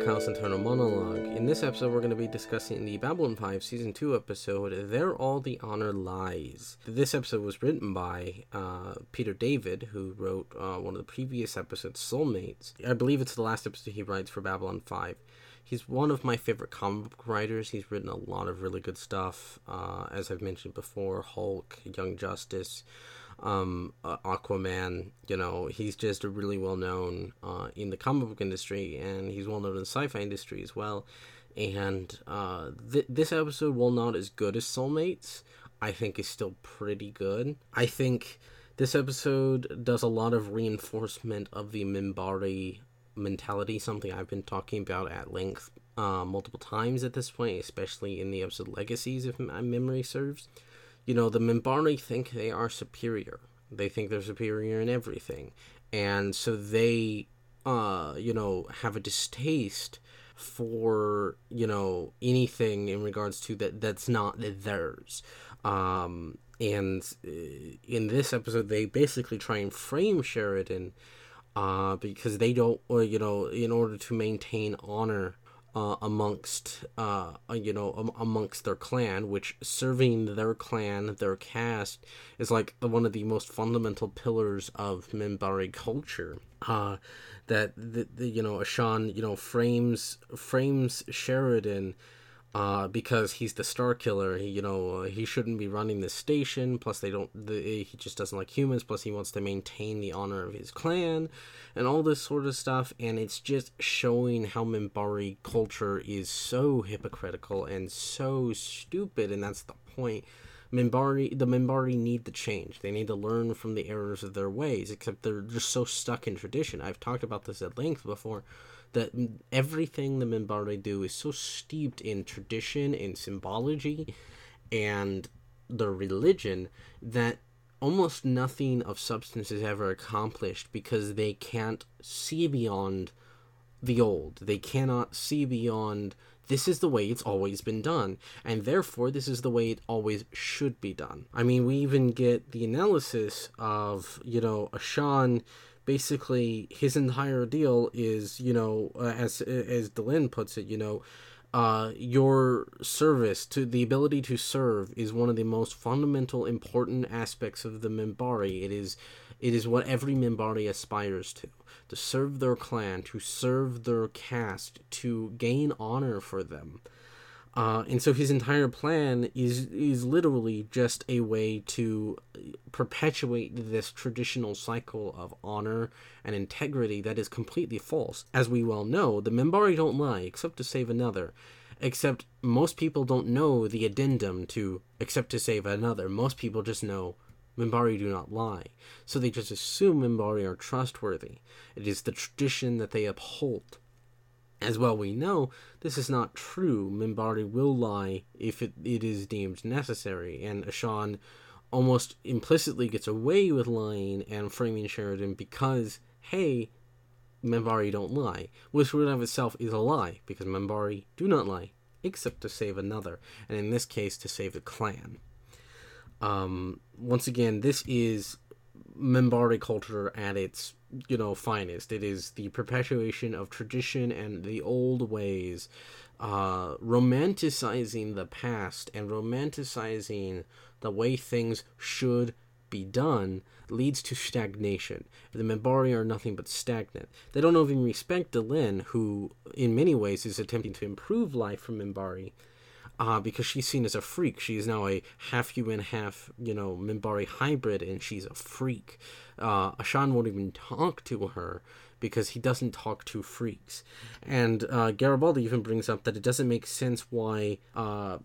to Internal Monologue. In this episode, we're going to be discussing the Babylon 5 Season 2 episode, There All the Honor Lies. This episode was written by uh, Peter David, who wrote uh, one of the previous episodes, Soulmates. I believe it's the last episode he writes for Babylon 5. He's one of my favorite comic book writers. He's written a lot of really good stuff, uh, as I've mentioned before Hulk, Young Justice um, uh, Aquaman. You know, he's just a really well known uh, in the comic book industry, and he's well known in the sci-fi industry as well. And uh, th- this episode, while not as good as Soulmates, I think is still pretty good. I think this episode does a lot of reinforcement of the Minbari mentality, something I've been talking about at length uh, multiple times at this point, especially in the episode Legacies, if my memory serves you know, the Minbari think they are superior. They think they're superior in everything. And so they, uh, you know, have a distaste for, you know, anything in regards to that that's not theirs. Um, and uh, in this episode, they basically try and frame Sheridan uh, because they don't, or, you know, in order to maintain honor uh, amongst uh, you know um, amongst their clan which serving their clan their caste is like one of the most fundamental pillars of Minbari culture. Uh, that the, the you know Ashan you know frames frames Sheridan uh, because he's the star killer. He, you know, uh, he shouldn't be running this station. Plus, they don't. He just doesn't like humans. Plus, he wants to maintain the honor of his clan, and all this sort of stuff. And it's just showing how Minbari culture is so hypocritical and so stupid. And that's the point. Minbari, the Minbari need to change. They need to learn from the errors of their ways. Except they're just so stuck in tradition. I've talked about this at length before that everything the Minbari do is so steeped in tradition and symbology and the religion that almost nothing of substance is ever accomplished because they can't see beyond the old. They cannot see beyond this is the way it's always been done, and therefore this is the way it always should be done. I mean, we even get the analysis of, you know, Ashan basically his entire deal is you know uh, as as Delenn puts it you know uh, your service to the ability to serve is one of the most fundamental important aspects of the Minbari. It is it is what every Minbari aspires to to serve their clan to serve their caste to gain honor for them uh, and so his entire plan is is literally just a way to perpetuate this traditional cycle of honor and integrity that is completely false. As we well know, the Minbari don't lie except to save another. Except most people don't know the addendum to except to save another. Most people just know Minbari do not lie. So they just assume Minbari are trustworthy. It is the tradition that they uphold. As well we know, this is not true. Minbari will lie if it, it is deemed necessary, and Ashan almost implicitly gets away with lying and framing Sheridan because, hey, Minbari don't lie, which in of itself is a lie, because Minbari do not lie, except to save another, and in this case, to save the clan. Um, once again, this is Minbari culture at its you know finest. It is the perpetuation of tradition and the old ways, uh, romanticizing the past and romanticizing the way things should be done leads to stagnation. The Minbari are nothing but stagnant. They don't even respect Delenn, who in many ways is attempting to improve life for Minbari, uh, because she's seen as a freak. She is now a half human, half, you know, Minbari hybrid, and she's a freak. Uh, Ashan won't even talk to her because he doesn't talk to freaks. And uh, Garibaldi even brings up that it doesn't make sense why, uh,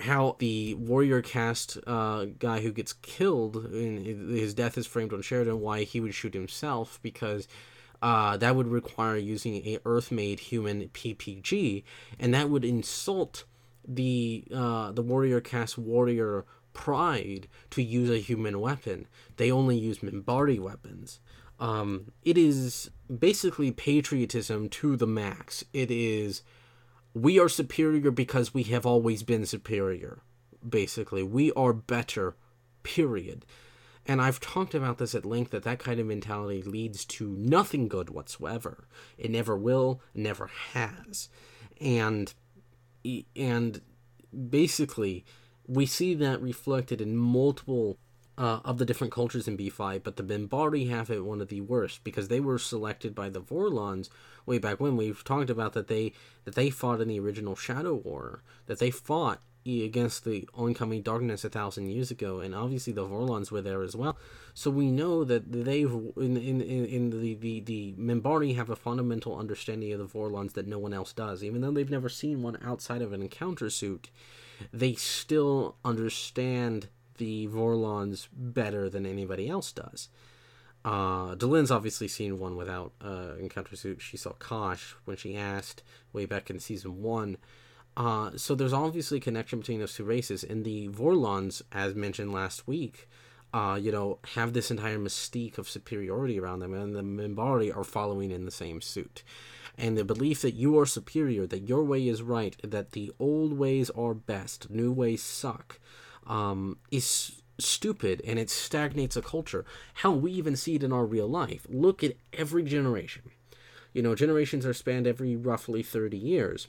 how the warrior caste uh, guy who gets killed, his death is framed on Sheridan, why he would shoot himself because. Uh, that would require using a Earth-made human PPG, and that would insult the uh, the warrior caste warrior pride to use a human weapon. They only use Minbari weapons. Um, it is basically patriotism to the max. It is we are superior because we have always been superior. Basically, we are better. Period. And I've talked about this at length that that kind of mentality leads to nothing good whatsoever. It never will, never has. And and basically we see that reflected in multiple uh, of the different cultures in B5, but the Minbari have it one of the worst because they were selected by the Vorlons way back when. We've talked about that they that they fought in the original Shadow War, that they fought against the oncoming darkness a thousand years ago, and obviously the Vorlons were there as well. So we know that they've in in, in the, the the Minbari have a fundamental understanding of the Vorlons that no one else does, even though they've never seen one outside of an encounter suit. They still understand the Vorlons better than anybody else does. Uh, Delenn's obviously seen one without uh, encounter suit. She saw Kosh when she asked way back in season one. Uh, so there's obviously a connection between those two races, and the Vorlons, as mentioned last week, uh, you know, have this entire mystique of superiority around them, and the Minbari are following in the same suit. And the belief that you are superior, that your way is right, that the old ways are best, new ways suck, um, is stupid and it stagnates a culture. How we even see it in our real life. Look at every generation. You know, generations are spanned every roughly 30 years.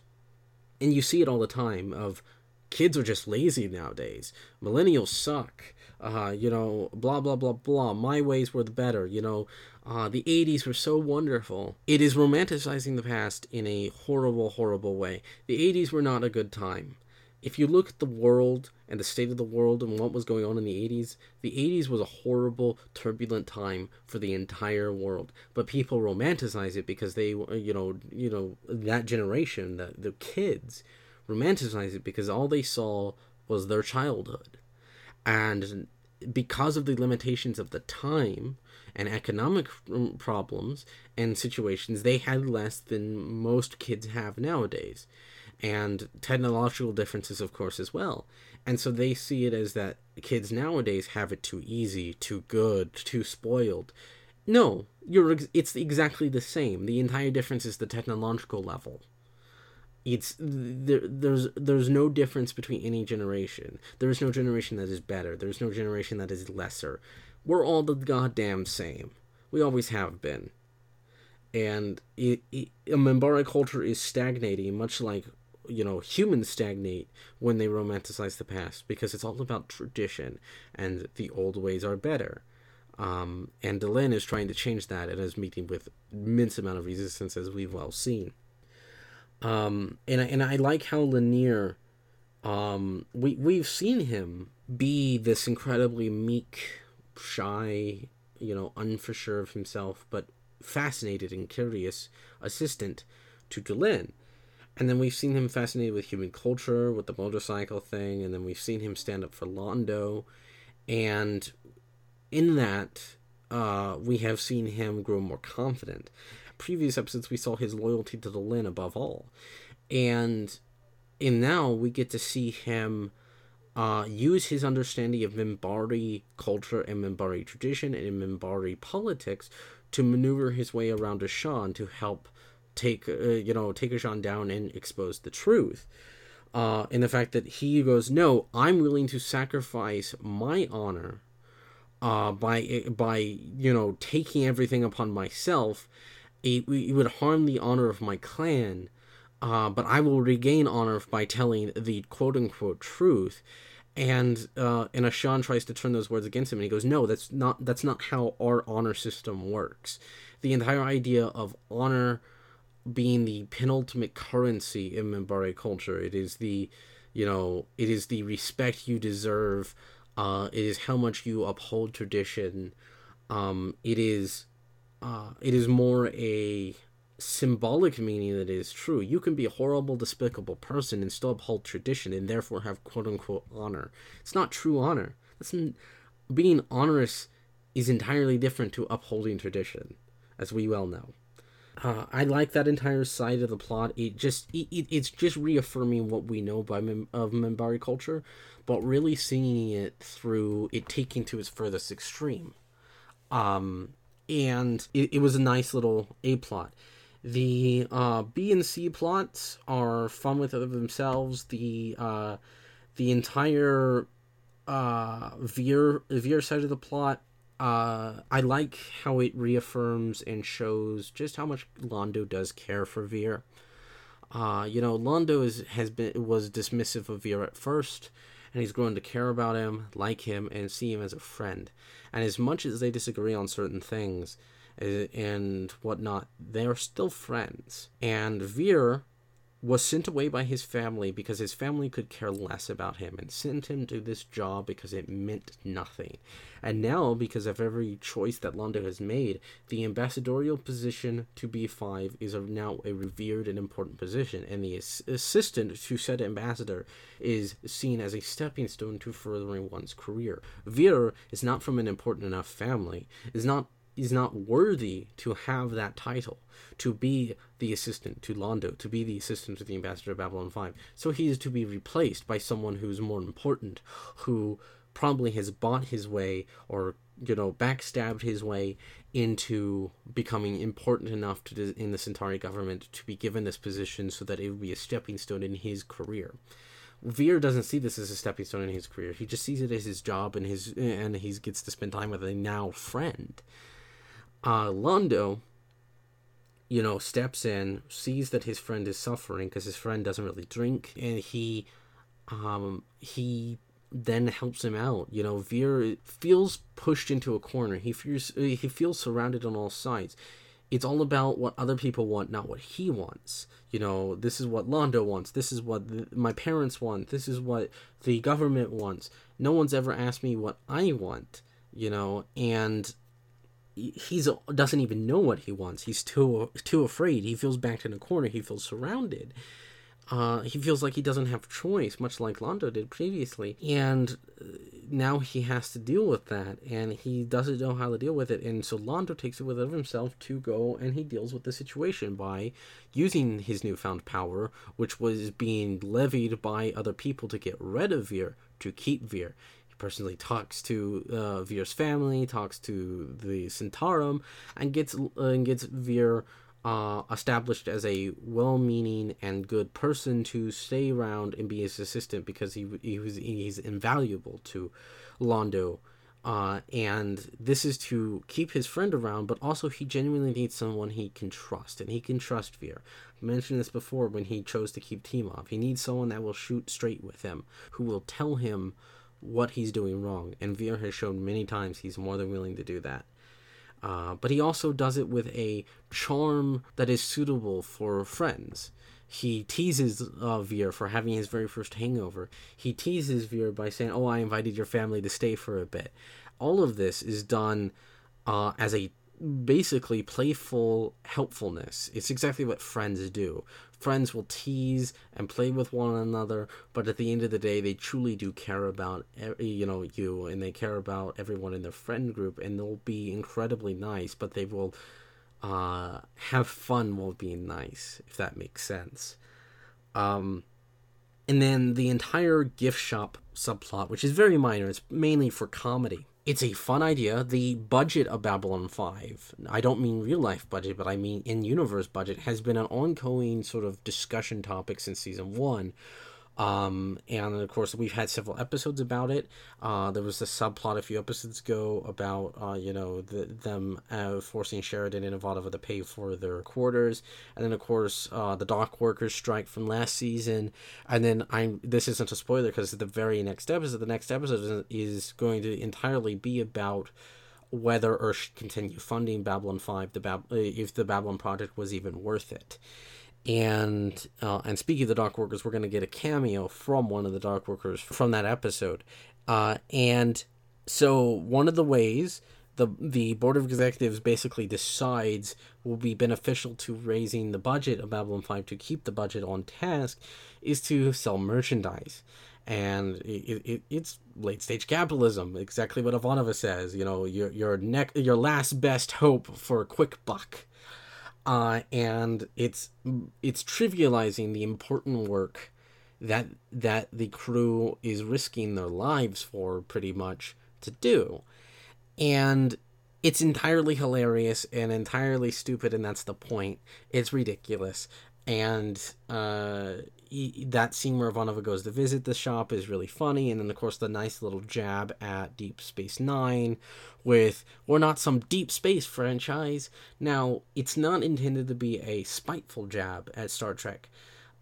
And you see it all the time of kids are just lazy nowadays. Millennials suck. Uh, you know, blah blah blah blah. My ways were the better. You know, uh, the '80s were so wonderful. It is romanticizing the past in a horrible, horrible way. The '80s were not a good time if you look at the world and the state of the world and what was going on in the 80s, the 80s was a horrible, turbulent time for the entire world. But people romanticize it because they, uh, you know, you know that generation, the, the kids, romanticize it because all they saw was their childhood. And because of the limitations of the time and economic um, problems and situations, they had less than most kids have nowadays and technological differences, of course, as well. And so they see it as that kids nowadays have it too easy, too good, too spoiled. No, you're it's exactly the same. The entire difference is the technological level. It's there, there's there's no difference between any generation. There is no generation that is better. There's no generation that is lesser. We're all the goddamn same. We always have been. And it, it, a Minbari culture is stagnating, much like you know humans stagnate when they romanticize the past because it's all about tradition and the old ways are better. Um, and Delenn is trying to change that and is meeting with immense amount of resistance as we've well seen. Um, and, I, and I like how Lennier um, we, we've seen him be this incredibly meek shy you know unforsure of himself but fascinated and curious assistant to Delenn and then we've seen him fascinated with human culture, with the motorcycle thing, and then we've seen him stand up for Londo. And in that, uh, we have seen him grow more confident. Previous episodes, we saw his loyalty to Delenn above all. And in now, we get to see him uh, use his understanding of Minbari culture and Minbari tradition and Minbari politics to maneuver his way around Ashan to help take uh, you know take Ashan down and expose the truth. Uh, and the fact that he goes, no, I'm willing to sacrifice my honor uh, by by you know taking everything upon myself. It, it would harm the honor of my clan, uh, but I will regain honor by telling the quote unquote truth. And uh, and Ashan tries to turn those words against him, and he goes, "No, that's not that's not how our honor system works. The entire idea of honor." Being the penultimate currency in Minbari culture. It is the, you know, it is the respect you deserve. Uh, it is how much you uphold tradition. Um, it is, uh, it is more a symbolic meaning that is true. You can be a horrible, despicable person and still uphold tradition and therefore have quote unquote honor. It's not true honor. That's n- being honorous is entirely different to upholding tradition, as we well know. Uh, I like that entire side of the plot. It just it, it's just reaffirming what we know by Mem- of Minbari culture, but really seeing it through it taking to its furthest extreme. Um, and it, it was a nice little a plot. The uh, B and C plots are fun with themselves. The uh, the entire uh, Vir Vir side of the plot uh, I like how it reaffirms and shows just how much Londo does care for Vir. Uh, you know, Londo is, has been was dismissive of Vir at first, and he's grown to care about him, like him, and see him as a friend. And as much as they disagree on certain things uh, and whatnot, they are still friends. And Vir was sent away by his family because his family could care less about him and sent him to this job because it meant nothing. And now, because of every choice that Londo has made, the ambassadorial position to B5 is now a revered and important position, and the ass- assistant to said ambassador is seen as a stepping stone to furthering one's career. Vir is not from an important enough family, is not is not worthy to have that title, to be the assistant to Londo, to be the assistant to the ambassador of Babylon 5. So he is to be replaced by someone who's more important, who probably has bought his way or you know backstabbed his way into becoming important enough to in the Centauri government to be given this position so that it would be a stepping stone in his career. Vir doesn't see this as a stepping stone in his career. He just sees it as his job and his and he gets to spend time with a now friend. Uh, Londo, you know, steps in, sees that his friend is suffering because his friend doesn't really drink, and he, um, he then helps him out. You know, Vir feels pushed into a corner. He feels he feels surrounded on all sides. It's all about what other people want, not what he wants. You know, this is what Londo wants. This is what the, my parents want. This is what the government wants. No one's ever asked me what I want. You know, and he's doesn't even know what he wants. He's too too afraid. He feels backed in a corner. He feels surrounded. Uh, he feels like he doesn't have choice, much like Londo did previously, and uh, now he has to deal with that, and he doesn't know how to deal with it, and so Londo takes it within himself to go and he deals with the situation by using his newfound power, which was being levied by other people to get rid of Vir, to keep Vir personally talks to uh, Vir's family, talks to the Centaurum, and gets uh, and gets Vir uh, established as a well-meaning and good person to stay around and be his assistant because he he was he's invaluable to Londo. Uh, and this is to keep his friend around, but also he genuinely needs someone he can trust, and he can trust Vir. I mentioned this before when he chose to keep Timov. He needs someone that will shoot straight with him, who will tell him what he's doing wrong, and Vir has shown many times he's more than willing to do that. Uh, but he also does it with a charm that is suitable for friends. He teases uh, Vir for having his very first hangover. He teases Vir by saying, "Oh, I invited your family to stay for a bit." All of this is done uh, as a basically playful helpfulness. It's exactly what friends do friends will tease and play with one another, but at the end of the day, they truly do care about you know you, and they care about everyone in their friend group, and they'll be incredibly nice, but they will uh, have fun while being nice, if that makes sense. Um, and then the entire gift shop subplot, which is very minor, it's mainly for comedy it's a fun idea. The budget of Babylon 5, I don't mean real life budget, but I mean in universe budget, has been an ongoing sort of discussion topic since season 1. Um, and of course, we've had several episodes about it. Uh, there was a subplot a few episodes ago about, uh, you know, the, them uh, forcing Sheridan and Ivanova to pay for their quarters. And then, of course, uh, the dock workers strike from last season. And then I'm, this isn't a spoiler because the very next episode, the next episode is going to entirely be about whether or should continue funding Babylon 5, the Bab- if the Babylon project was even worth it and uh, and speaking of the dock workers, we're going to get a cameo from one of the dock workers from that episode, uh, and so one of the ways the the board of executives basically decides will be beneficial to raising the budget of Babylon Five to keep the budget on task is to sell merchandise. And it, it, it's late stage capitalism, exactly what Ivanova says. You know, your your neck, your last best hope for a quick buck uh, and it's it's trivializing the important work that that the crew is risking their lives for pretty much to do. And it's entirely hilarious and entirely stupid and that's the point. It's ridiculous. And uh, he, that scene where Ivanova goes to visit the shop is really funny, and then of course the nice little jab at Deep Space Nine, with we're not some Deep Space franchise. Now it's not intended to be a spiteful jab at Star Trek.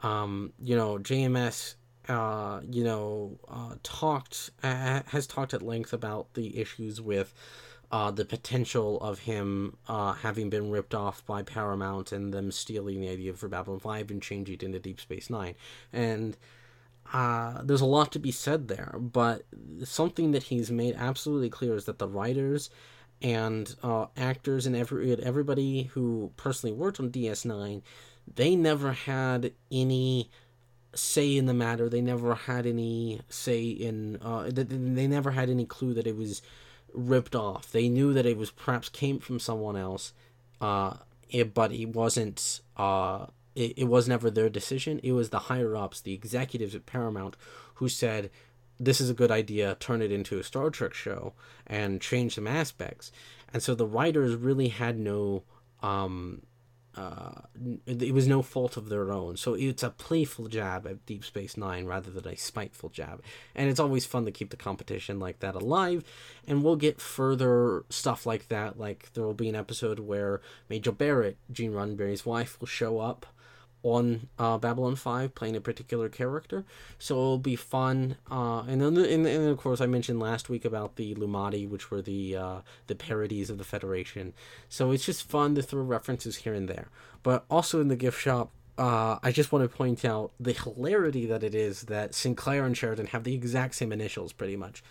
Um, you know, JMS, uh, you know, uh, talked uh, has talked at length about the issues with uh, the potential of him uh, having been ripped off by Paramount and them stealing the idea for Babylon 5 and changing it into Deep Space Nine. And uh, there's a lot to be said there, but something that he's made absolutely clear is that the writers and uh, actors and every everybody who personally worked on DS9, they never had any say in the matter. They never had any say in. Uh, they, they never had any clue that it was ripped off. They knew that it was perhaps came from someone else, uh, it, but it wasn't. Uh, it, it was never their decision. It was the higher ups, the executives at Paramount, who said, "This is a good idea. Turn it into a Star Trek show and change some aspects." And so the writers really had no um, uh, it was no fault of their own. So it's a playful jab at Deep Space Nine rather than a spiteful jab. And it's always fun to keep the competition like that alive. And we'll get further stuff like that. Like there will be an episode where Majel Barrett, Gene Roddenberry's wife, will show up on uh, Babylon 5 playing a particular character. So it'll be fun. Uh, and then, and, and of course, I mentioned last week about the Lumati, which were the uh, the parodies of the Federation. So it's just fun to throw references here and there. But also in the gift shop, uh, I just want to point out the hilarity that it is that Sinclair and Sheridan have the exact same initials, pretty much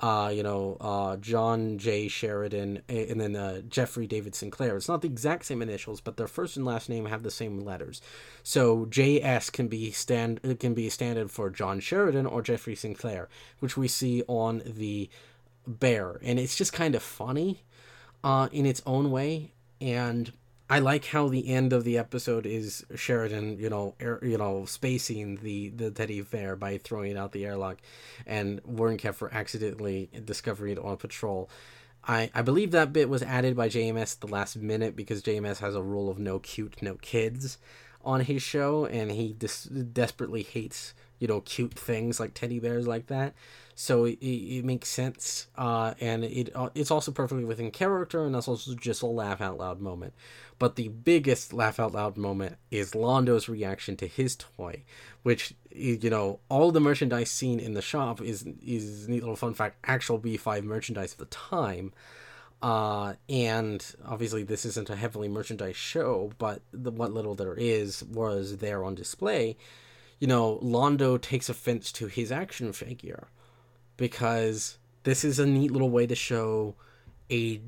uh, you know, uh, John J. Sheridan, and then uh, Jeffrey David Sinclair. It's not the exact same initials, but their first and last name have the same letters. So JS can be stand can be standard for John Sheridan or Jeffrey Sinclair, which we see on the bear, and it's just kind of funny, uh, in its own way, and I like how the end of the episode is Sheridan, you know, air, you know, spacing the the teddy bear by throwing out the airlock, and Warren Keffer accidentally discovering it on patrol. I, I believe that bit was added by JMS at the last minute because JMS has a rule of no cute, no kids on his show, and he dis- desperately hates you know cute things like teddy bears like that. So it, it, makes sense uh, and it uh, it's also perfectly within character and that's also just a laugh out loud moment. But the biggest laugh out loud moment is Londo's reaction to his toy which you know all the merchandise seen in the shop is is neat little fun fact actual b5 merchandise of the time. Uh, and obviously this isn't a heavily merchandise show but the what little there is was there on display you know, Londo takes offense to his action figure because this is a neat little way to show a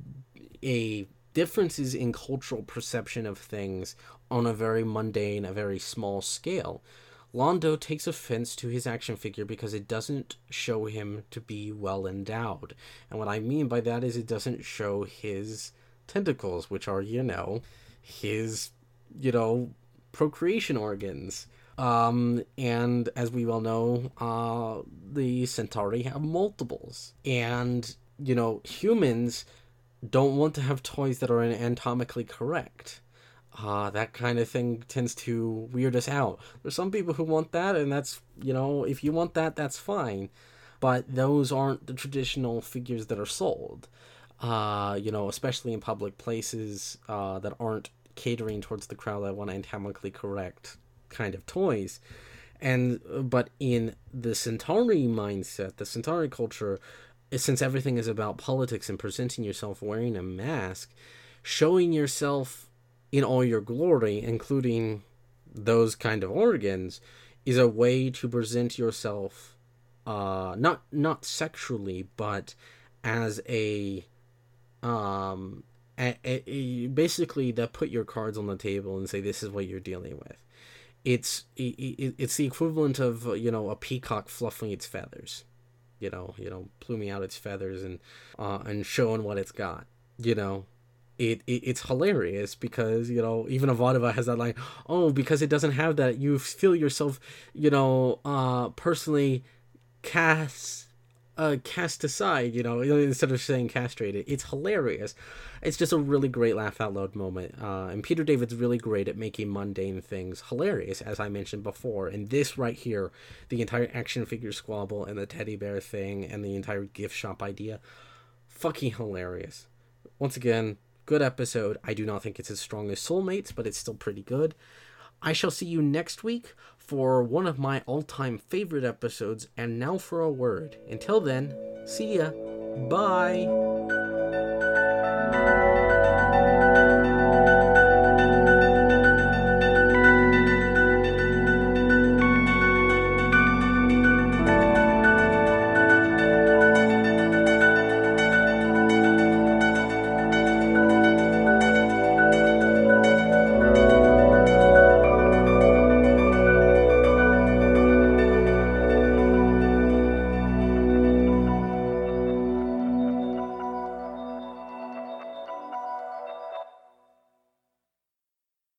a differences in cultural perception of things on a very mundane, a very small scale. Londo takes offense to his action figure because it doesn't show him to be well endowed. And what I mean by that is it doesn't show his tentacles, which are, you know, his, you know, procreation organs. Um, and as we well know, uh, the Centauri have multiples. And, you know, humans don't want to have toys that are anatomically correct. Uh, that kind of thing tends to weird us out. There's some people who want that, and that's, you know, if you want that, that's fine. But those aren't the traditional figures that are sold. Uh, you know, especially in public places uh, that aren't catering towards the crowd that want anatomically correct kind of toys. And but in the centauri mindset the centauri culture since everything is about politics and presenting yourself wearing a mask showing yourself in all your glory including those kind of organs is a way to present yourself uh not not sexually but as a um a, a, a, basically that put your cards on the table and say this is what you're dealing with it's it, it's the equivalent of uh, you know a peacock fluffing its feathers. You know you know pluming out its feathers and uh, and showing what it's got you know? It, it it's hilarious because you know even Ivanova has that line oh because it doesn't have that you feel yourself you know uh personally cast uh, cast aside, you know, instead of saying castrated. It's hilarious. It's just a really great laugh out loud moment. Uh, and Peter David's really great at making mundane things hilarious, as I mentioned before. And this right here, the entire action figure squabble and the teddy bear thing and the entire gift shop idea, fucking hilarious. Once again, good episode. I do not think it's as strong as Soulmates, but it's still pretty good. I shall see you next week for one of my all time favorite episodes, and now for a word. Until then, see ya. Bye.